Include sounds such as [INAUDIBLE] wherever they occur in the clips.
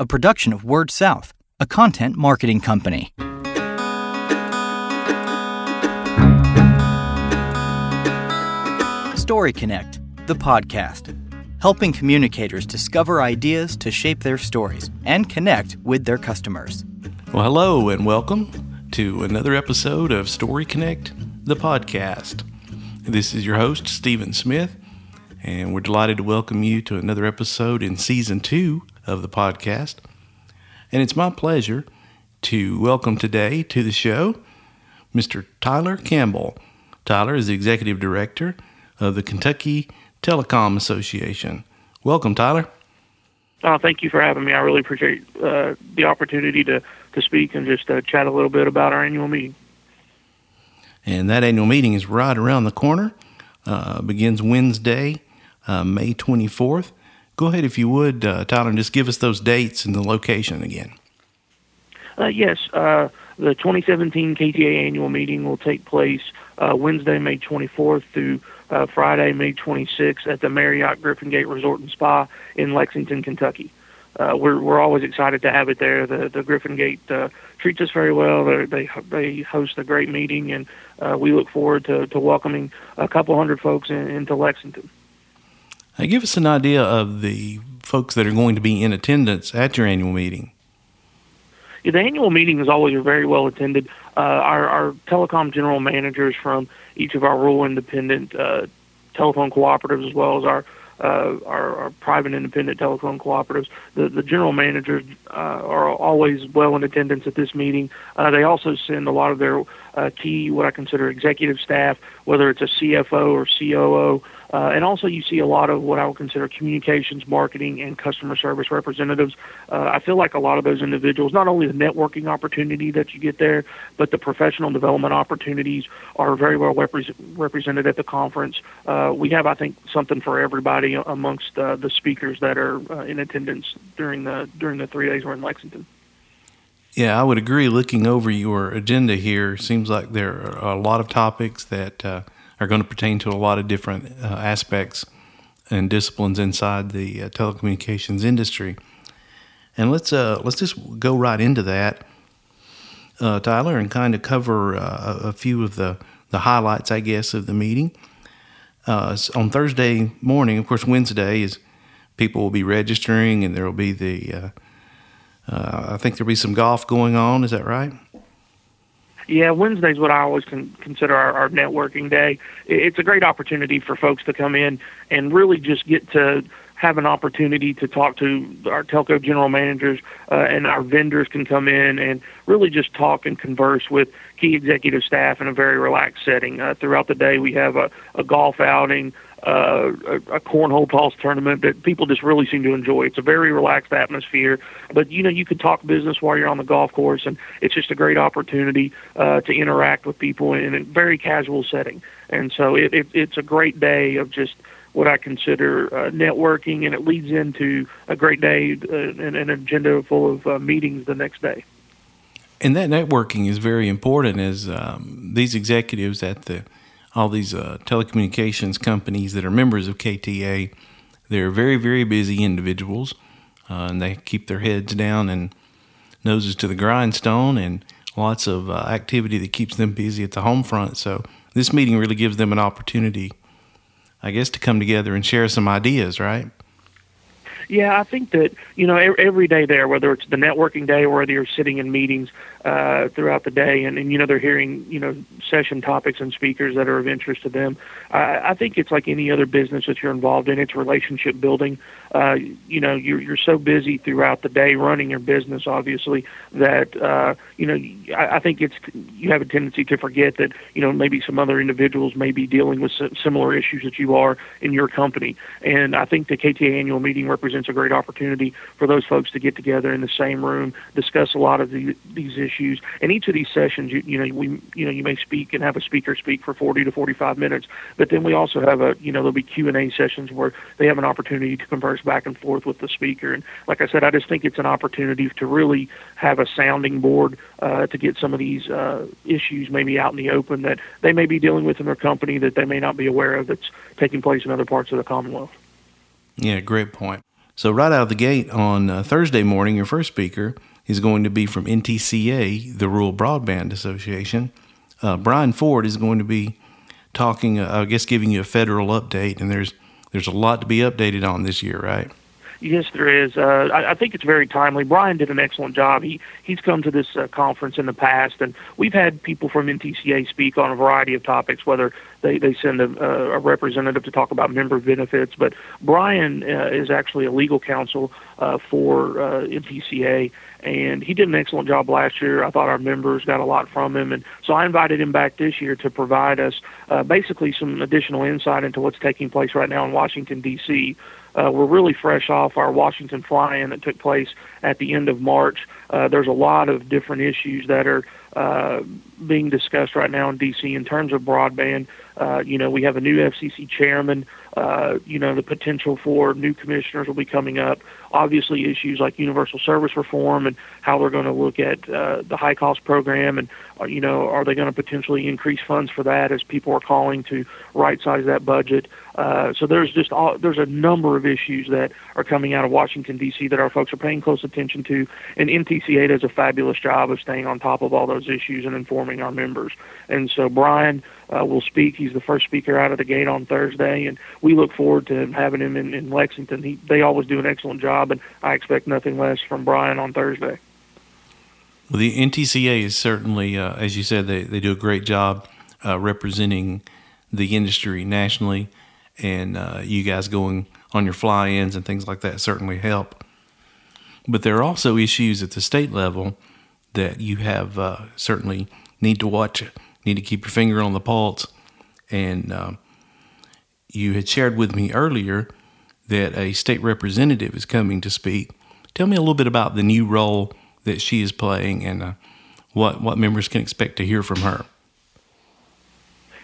a production of Word South, a content marketing company. Story Connect, the podcast, helping communicators discover ideas to shape their stories and connect with their customers. Well, hello and welcome to another episode of Story Connect, the podcast. This is your host, Stephen Smith, and we're delighted to welcome you to another episode in season two of the podcast. And it's my pleasure to welcome today to the show Mr. Tyler Campbell. Tyler is the executive director of the Kentucky Telecom Association. Welcome, Tyler. Oh, thank you for having me. I really appreciate uh, the opportunity to, to speak and just uh, chat a little bit about our annual meeting. And that annual meeting is right around the corner. Uh, begins Wednesday, uh, May 24th. Go ahead, if you would, uh, Tyler, and just give us those dates and the location again. Uh, yes, the 2017 KTA annual meeting will take place Wednesday, May 24th through uh, Friday, May 26th at the Marriott Griffin Gate Resort and Spa in Lexington, Kentucky. Uh, we're we're always excited to have it there. The the Griffin Gate uh, treats us very well. They're, they they host a great meeting, and uh, we look forward to, to welcoming a couple hundred folks in, into Lexington. Give us an idea of the folks that are going to be in attendance at your annual meeting. Yeah, the annual meeting is always very well attended. Uh, our, our telecom general managers from each of our rural independent uh, telephone cooperatives, as well as our uh, our, our, private independent telephone cooperatives. The, the general managers uh, are always well in attendance at this meeting. Uh, they also send a lot of their uh, key, what I consider executive staff, whether it's a CFO or COO, uh, and also, you see a lot of what I would consider communications, marketing, and customer service representatives. Uh, I feel like a lot of those individuals, not only the networking opportunity that you get there, but the professional development opportunities are very well repre- represented at the conference. Uh, we have, I think, something for everybody amongst uh, the speakers that are uh, in attendance during the during the three days we're in Lexington. Yeah, I would agree. Looking over your agenda here, seems like there are a lot of topics that uh, are going to pertain to a lot of different uh, aspects and disciplines inside the uh, telecommunications industry. And let's uh, let's just go right into that, uh, Tyler, and kind of cover uh, a few of the the highlights, I guess, of the meeting. Uh, on Thursday morning, of course, Wednesday is people will be registering, and there will be the I think there'll be some golf going on. Is that right? Yeah, Wednesday's what I always con- consider our, our networking day. It's a great opportunity for folks to come in and really just get to have an opportunity to talk to our telco general managers uh, and our vendors can come in and really just talk and converse with key executive staff in a very relaxed setting. Uh, throughout the day, we have a, a golf outing, uh, a, cornhole toss tournament that people just really seem to enjoy. It's a very relaxed atmosphere, but you know you can talk business while you're on the golf course, and it's just a great opportunity uh, to interact with people in a very casual setting. And so it, it, it's a great day of just what I consider uh, networking, and it leads into a great day uh, and an agenda full of uh, meetings the next day. And that networking is very important as um, these executives at the all these uh, telecommunications companies that are members of KTA. They're very, very busy individuals, uh, and they keep their heads down and noses to the grindstone, and lots of uh, activity that keeps them busy at the home front. So this meeting really gives them an opportunity, I guess, to come together and share some ideas, right? Yeah, I think that you know every day there, whether it's the networking day or whether you're sitting in meetings uh, throughout the day, and, and you know they're hearing you know session topics and speakers that are of interest to them. I, I think it's like any other business that you're involved in. It's relationship building. Uh, you know, you're you're so busy throughout the day running your business, obviously, that uh, you know I, I think it's you have a tendency to forget that you know maybe some other individuals may be dealing with similar issues that you are in your company, and I think the KTA annual meeting represents presents a great opportunity for those folks to get together in the same room, discuss a lot of the, these issues. And each of these sessions, you, you know, we, you know, you may speak and have a speaker speak for 40 to 45 minutes, but then we also have a, you know, there'll be Q and A sessions where they have an opportunity to converse back and forth with the speaker. And like I said, I just think it's an opportunity to really have a sounding board uh, to get some of these uh, issues maybe out in the open that they may be dealing with in their company that they may not be aware of that's taking place in other parts of the Commonwealth. Yeah, great point. So, right out of the gate on uh, Thursday morning, your first speaker is going to be from NTCA, the Rural Broadband Association. Uh, Brian Ford is going to be talking, uh, I guess, giving you a federal update, and there's there's a lot to be updated on this year, right? Yes, there is. Uh, I, I think it's very timely. Brian did an excellent job. He he's come to this uh, conference in the past, and we've had people from NTCA speak on a variety of topics. Whether they they send a, a representative to talk about member benefits, but Brian uh, is actually a legal counsel uh, for uh, NTCA, and he did an excellent job last year. I thought our members got a lot from him, and so I invited him back this year to provide us uh, basically some additional insight into what's taking place right now in Washington D.C. Uh, we're really fresh off our Washington fly-in that took place at the end of March. Uh, there's a lot of different issues that are uh, being discussed right now in D.C. in terms of broadband. Uh, you know, we have a new FCC chairman. Uh, you know, the potential for new commissioners will be coming up. Obviously, issues like universal service reform and how they're going to look at uh, the high cost program, and uh, you know, are they going to potentially increase funds for that as people are calling to right size that budget? Uh, so there's just all, there's a number of issues that are coming out of Washington D.C. that our folks are paying close attention to, and NTCA does a fabulous job of staying on top of all those issues and informing our members. And so Brian uh, will speak. He's the first speaker out of the gate on Thursday, and we look forward to having him in, in Lexington. He, they always do an excellent job, and I expect nothing less from Brian on Thursday. Well, the NTCA is certainly, uh, as you said, they, they do a great job uh, representing the industry nationally, and uh, you guys going on your fly ins and things like that certainly help. But there are also issues at the state level that you have uh, certainly need to watch need to keep your finger on the pulse. And um, you had shared with me earlier that a state representative is coming to speak. Tell me a little bit about the new role that she is playing and uh, what what members can expect to hear from her.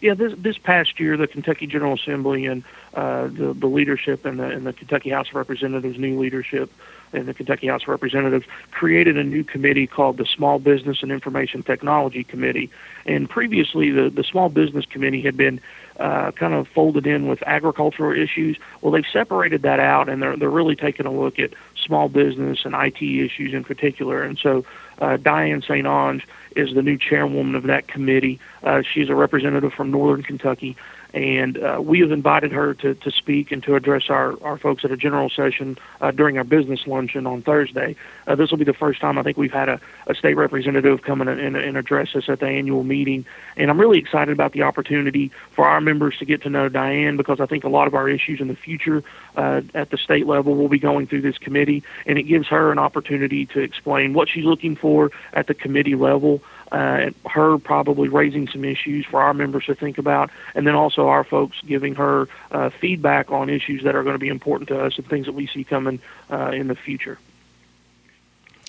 Yeah, this this past year, the Kentucky General Assembly and uh, the the leadership and the, and the Kentucky House of Representatives, new leadership, and the Kentucky House of Representatives created a new committee called the Small Business and Information Technology Committee. And previously, the, the Small Business Committee had been uh, kind of folded in with agricultural issues. Well, they've separated that out, and they're they're really taking a look at small business and IT issues in particular. And so, uh, Diane St. Onge is the new chairwoman of that committee. Uh, she's a representative from Northern Kentucky and uh, we have invited her to, to speak and to address our, our folks at a general session uh, during our business luncheon on Thursday. Uh, this will be the first time I think we've had a, a state representative come in and, and address us at the annual meeting, and I'm really excited about the opportunity for our members to get to know Diane because I think a lot of our issues in the future uh, at the state level will be going through this committee, and it gives her an opportunity to explain what she's looking for at the committee level uh, her probably raising some issues for our members to think about, and then also our folks giving her uh, feedback on issues that are going to be important to us and things that we see coming uh, in the future.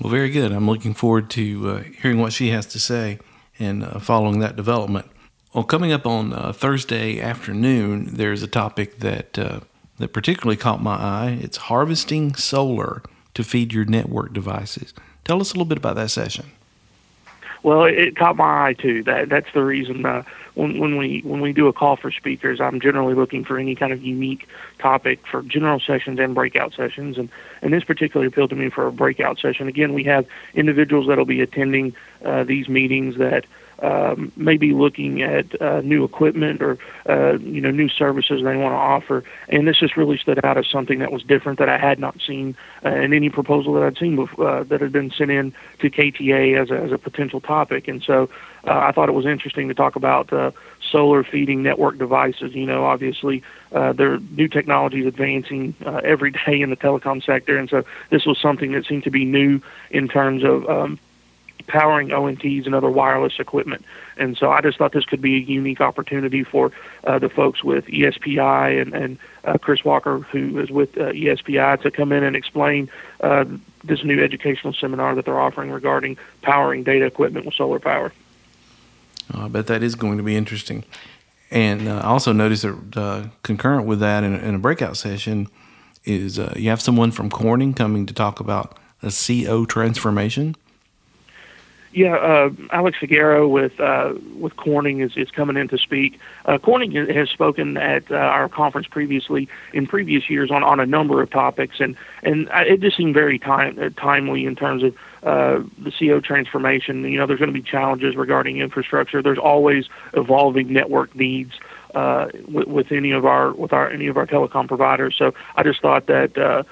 Well, very good. I'm looking forward to uh, hearing what she has to say and uh, following that development. Well, coming up on uh, Thursday afternoon, there's a topic that that particularly caught my eye. It's harvesting solar to feed your network devices. Tell us a little bit about that session. Well, it, caught my eye too. That that's the reason uh, when when we when we do a call for speakers, I'm generally looking for any kind of unique topic for general sessions and breakout sessions, and and this particularly appealed to me for a breakout session. Again, we have individuals that'll be attending uh, these meetings that um, maybe looking at uh, new equipment or uh, you know new services they want to offer. And this just really stood out as something that was different that I had not seen uh, in any proposal that I'd seen before, uh, that had been sent in to KTA as a, as a potential topic. And so uh, I thought it was interesting to talk about uh, solar feeding network devices. You know, obviously there are new technologies advancing every [LAUGHS] day in the telecom sector, and so this was something that seemed to be new in terms of um, powering ONTs and other wireless equipment. And so I just thought this could be a unique opportunity for uh, the folks with ESPI and, and uh, Chris Walker, who is with uh, ESPI, to come in and explain uh, this new educational seminar that they're offering regarding powering data equipment with solar power. Oh, I bet that is going to be interesting. And uh, I also noticed that uh, concurrent with that in, in, a breakout session is you have someone from Corning coming to talk about a CO transformation. Yeah, uh, Alex Figueroa with uh, with Corning is, is coming in to speak. Uh, Corning has spoken at uh, our conference previously in previous years on, on a number of topics, and and it just seemed very time, uh, timely in terms of uh, the CO transformation. You know, there's going to be challenges regarding infrastructure. There's always evolving network needs uh, with, with any of our with our any of our telecom providers. So I just thought that uh,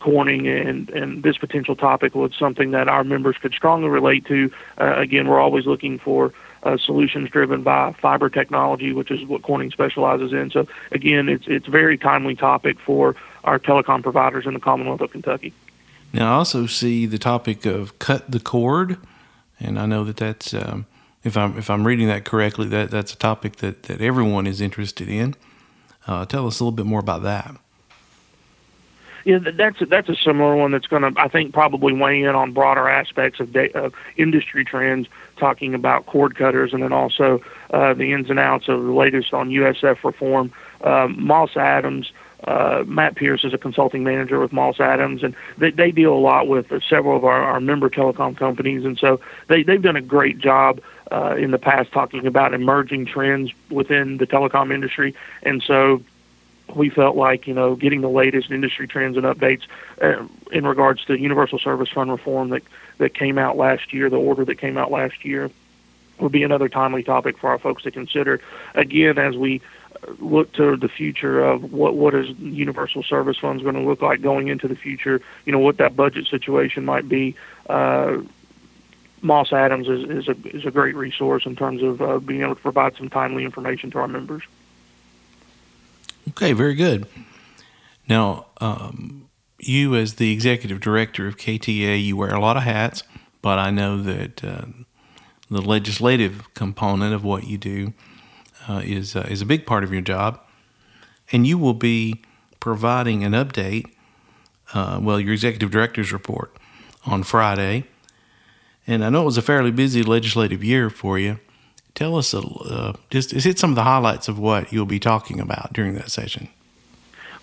Corning and and this potential topic was something that our members could strongly relate to. Uh, again, we're always looking for uh, solutions driven by fiber technology, which is what Corning specializes in. So again, it's it's a very timely topic for our telecom providers in the Commonwealth of Kentucky. Now, I also see the topic of cut the cord, and I know that that's um, if I'm if I'm reading that correctly, that that's a topic that that everyone is interested in. Uh, tell us a little bit more about that yeah, that's a, that's a similar one that's going to, I think, probably weigh in on broader aspects of, of industry trends, talking about cord cutters, and then also uh, the ins and outs of the latest on USF reform. Um, Moss Adams, uh, Matt Pierce is a consulting manager with Moss Adams, and they, they deal a lot with several of our, our member telecom companies, and so they, they've done a great job uh, in the past talking about emerging trends within the telecom industry, and so we felt like you know getting the latest industry trends and updates uh, in regards to universal service fund reform that that came out last year, the order that came out last year, would be another timely topic for our folks to consider. Again, as we look to the future of what what is universal service funds going to look like going into the future, you know what that budget situation might be. Uh, Moss Adams is, is a is a great resource in terms of uh, being able to provide some timely information to our members. Okay, very good. Now, um, you as the executive director of KTA, you wear a lot of hats, but I know that uh, the legislative component of what you do uh, is uh, is a big part of your job, and you will be providing an update. Uh, well, your executive director's report on Friday, and I know it was a fairly busy legislative year for you. Tell us a, uh, just is it some of the highlights of what you'll be talking about during that session?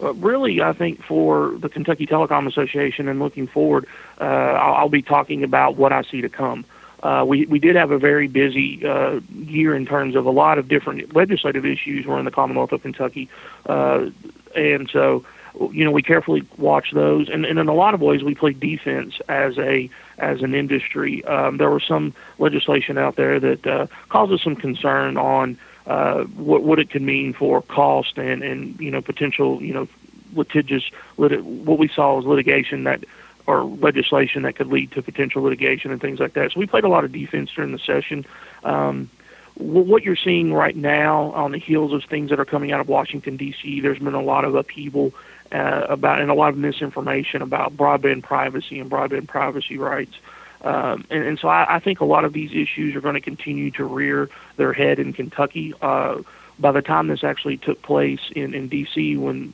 Uh, really, I think for the Kentucky Telecom Association and looking forward, uh, I'll, I'll, be talking about what I see to come. Uh, we we did have a very busy uh, year in terms of a lot of different legislative issues were in the Commonwealth of Kentucky, uh, and so you know we carefully watch those, and, and in a lot of ways we play defense as a as an industry. Um, there was some legislation out there that uh, causes some concern on uh, what what it could mean for cost and and you know potential you know litigious lit- what we saw was litigation that or legislation that could lead to potential litigation and things like that. So we played a lot of defense during the session. Um, what you're seeing right now on the heels of things that are coming out of Washington D.C., there's been a lot of upheaval uh, about and a lot of misinformation about broadband privacy and broadband privacy rights. Um, and, and so I, I think a lot of these issues are going to continue to rear their head in Kentucky. Uh, by the time this actually took place in, in D.C., when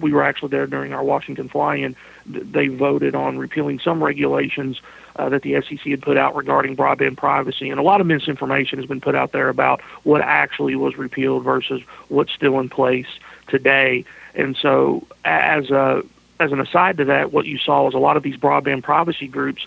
we were actually there during our Washington fly-in, they voted on repealing some regulations uh, that the FCC had put out regarding broadband privacy, and a lot of misinformation has been put out there about what actually was repealed versus what's still in place today. And so, as a as an aside to that, what you saw was a lot of these broadband privacy groups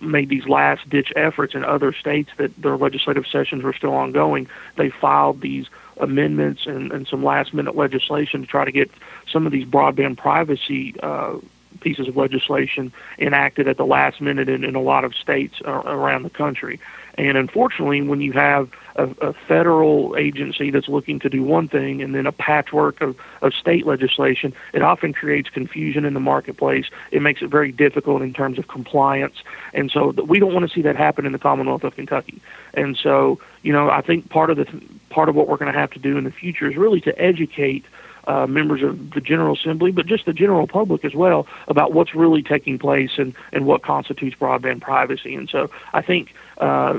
made these last ditch efforts in other states that their legislative sessions were still ongoing. They filed these amendments and, and some last minute legislation to try to get some of these broadband privacy uh, pieces of legislation enacted at the last minute in, in a lot of states uh, around the country. And unfortunately, when you have a, a, federal agency that's looking to do one thing and then a patchwork of, of state legislation, it often creates confusion in the marketplace. It makes it very difficult in terms of compliance. And so we don't want to see that happen in the Commonwealth of Kentucky. And so, you know, I think part of the part of what we're going to have to do in the future is really to educate uh, members of the General Assembly, but just the general public as well, about what's really taking place and, and what constitutes broadband privacy. And so I think uh,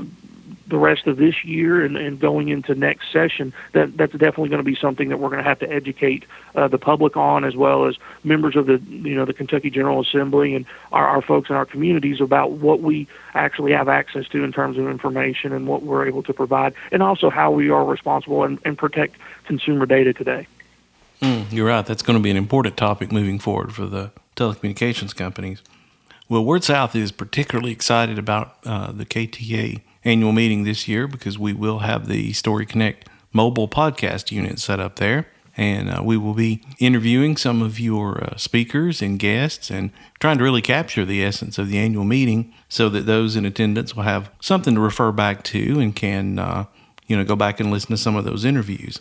the rest of this year and, and going into next session, that that's definitely going to be something that we're going to have to educate uh, the public on, as well as members of the you know the Kentucky General Assembly and our, our folks in our communities about what we actually have access to in terms of information and what we're able to provide, and also how we are responsible and, and protect consumer data today. Mm, you're right. That's going to be an important topic moving forward for the telecommunications companies. Well, Word South is particularly excited about uh, the KTA annual meeting this year because we will have the Story Connect mobile podcast unit set up there. And uh, we will be interviewing some of your uh, speakers and guests and trying to really capture the essence of the annual meeting so that those in attendance will have something to refer back to and can, uh, you know, go back and listen to some of those interviews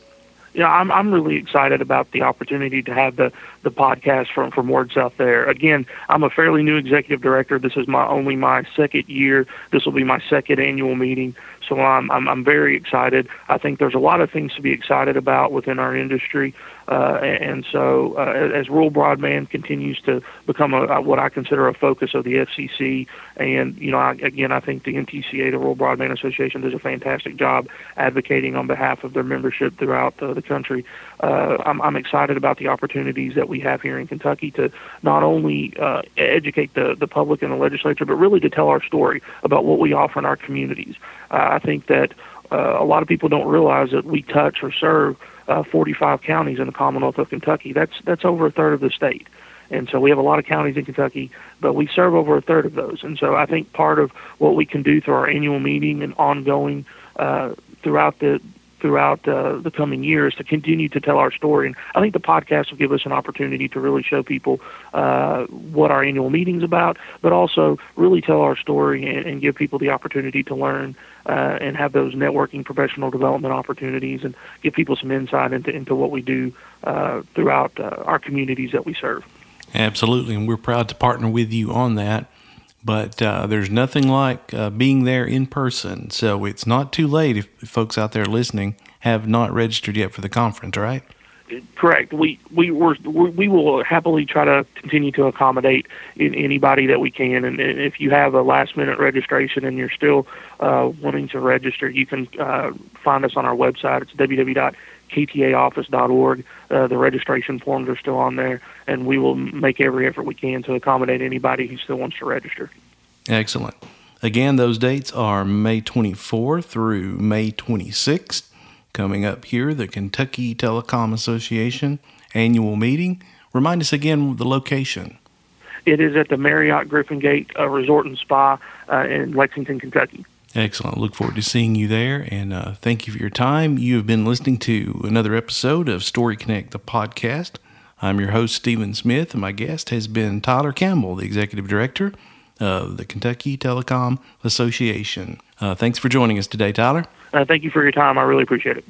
yeah, I'm I'm really excited about the opportunity to have the the podcast from from Word South there. Again, I'm a fairly new executive director. This is my only my second year. This will be my second annual meeting. So I'm, I'm I'm very excited. I think there's a lot of things to be excited about within our industry, uh, and so uh, as rural broadband continues to become a, what I consider a focus of the FCC, and you know, I, again, I think the NTCA, the Rural Broadband Association, does a fantastic job advocating on behalf of their membership throughout the country. Uh, I'm, I'm excited about the opportunities that we have here in Kentucky to not only uh, educate the the public and the legislature, but really to tell our story about what we offer in our communities. Uh, I think that a lot of people don't realize that we touch or serve uh, 45 counties in the Commonwealth of Kentucky. That's that's over a third of the state. And so we have a lot of counties in Kentucky, but we serve over a third of those. And so I think part of what we can do through our annual meeting and ongoing uh, throughout the throughout uh, the coming years to continue to tell our story. And I think the podcast will give us an opportunity to really show people uh, what our annual meeting's about, but also really tell our story and, and give people the opportunity to learn uh, and have those networking professional development opportunities and give people some insight into, into what we do uh, throughout uh, our communities that we serve. Absolutely, and we're proud to partner with you on that. But uh, there's nothing like uh, being there in person. So it's not too late if folks out there listening have not registered yet for the conference, right? Correct. We we we will happily try to continue to accommodate in anybody that we can. And if you have a last minute registration and you're still uh, wanting to register, you can uh, find us on our website. It's www.ktaoffice.org. Uh, the registration forms are still on there, and we will make every effort we can to accommodate anybody who still wants to register. Excellent. Again, those dates are May 24 through May 26th. Coming up here, the Kentucky Telecom Association annual meeting. Remind us again the location. It is at the Marriott Griffin Gate uh, Resort and Spa uh, in Lexington, Kentucky. Excellent. Look forward to seeing you there. And uh, thank you for your time. You have been listening to another episode of Story Connect, the podcast. I'm your host, Stephen Smith, and my guest has been Tyler Campbell, the Executive Director of the Kentucky Telecom Association. Uh, thanks for joining us today, Tyler. Uh, thank you for your time. I really appreciate it.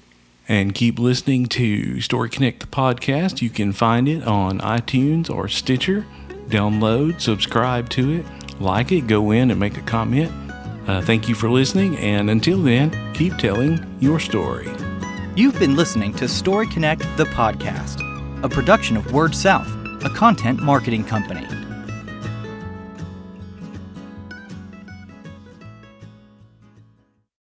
And keep listening to Story Connect, the podcast. You can find it on iTunes or Stitcher. Download, subscribe to it, like it, go in and make a comment. Uh, thank you for listening, and until then, keep telling your story. You've been listening to Story Connect, the podcast, a production of Word South, a content marketing company.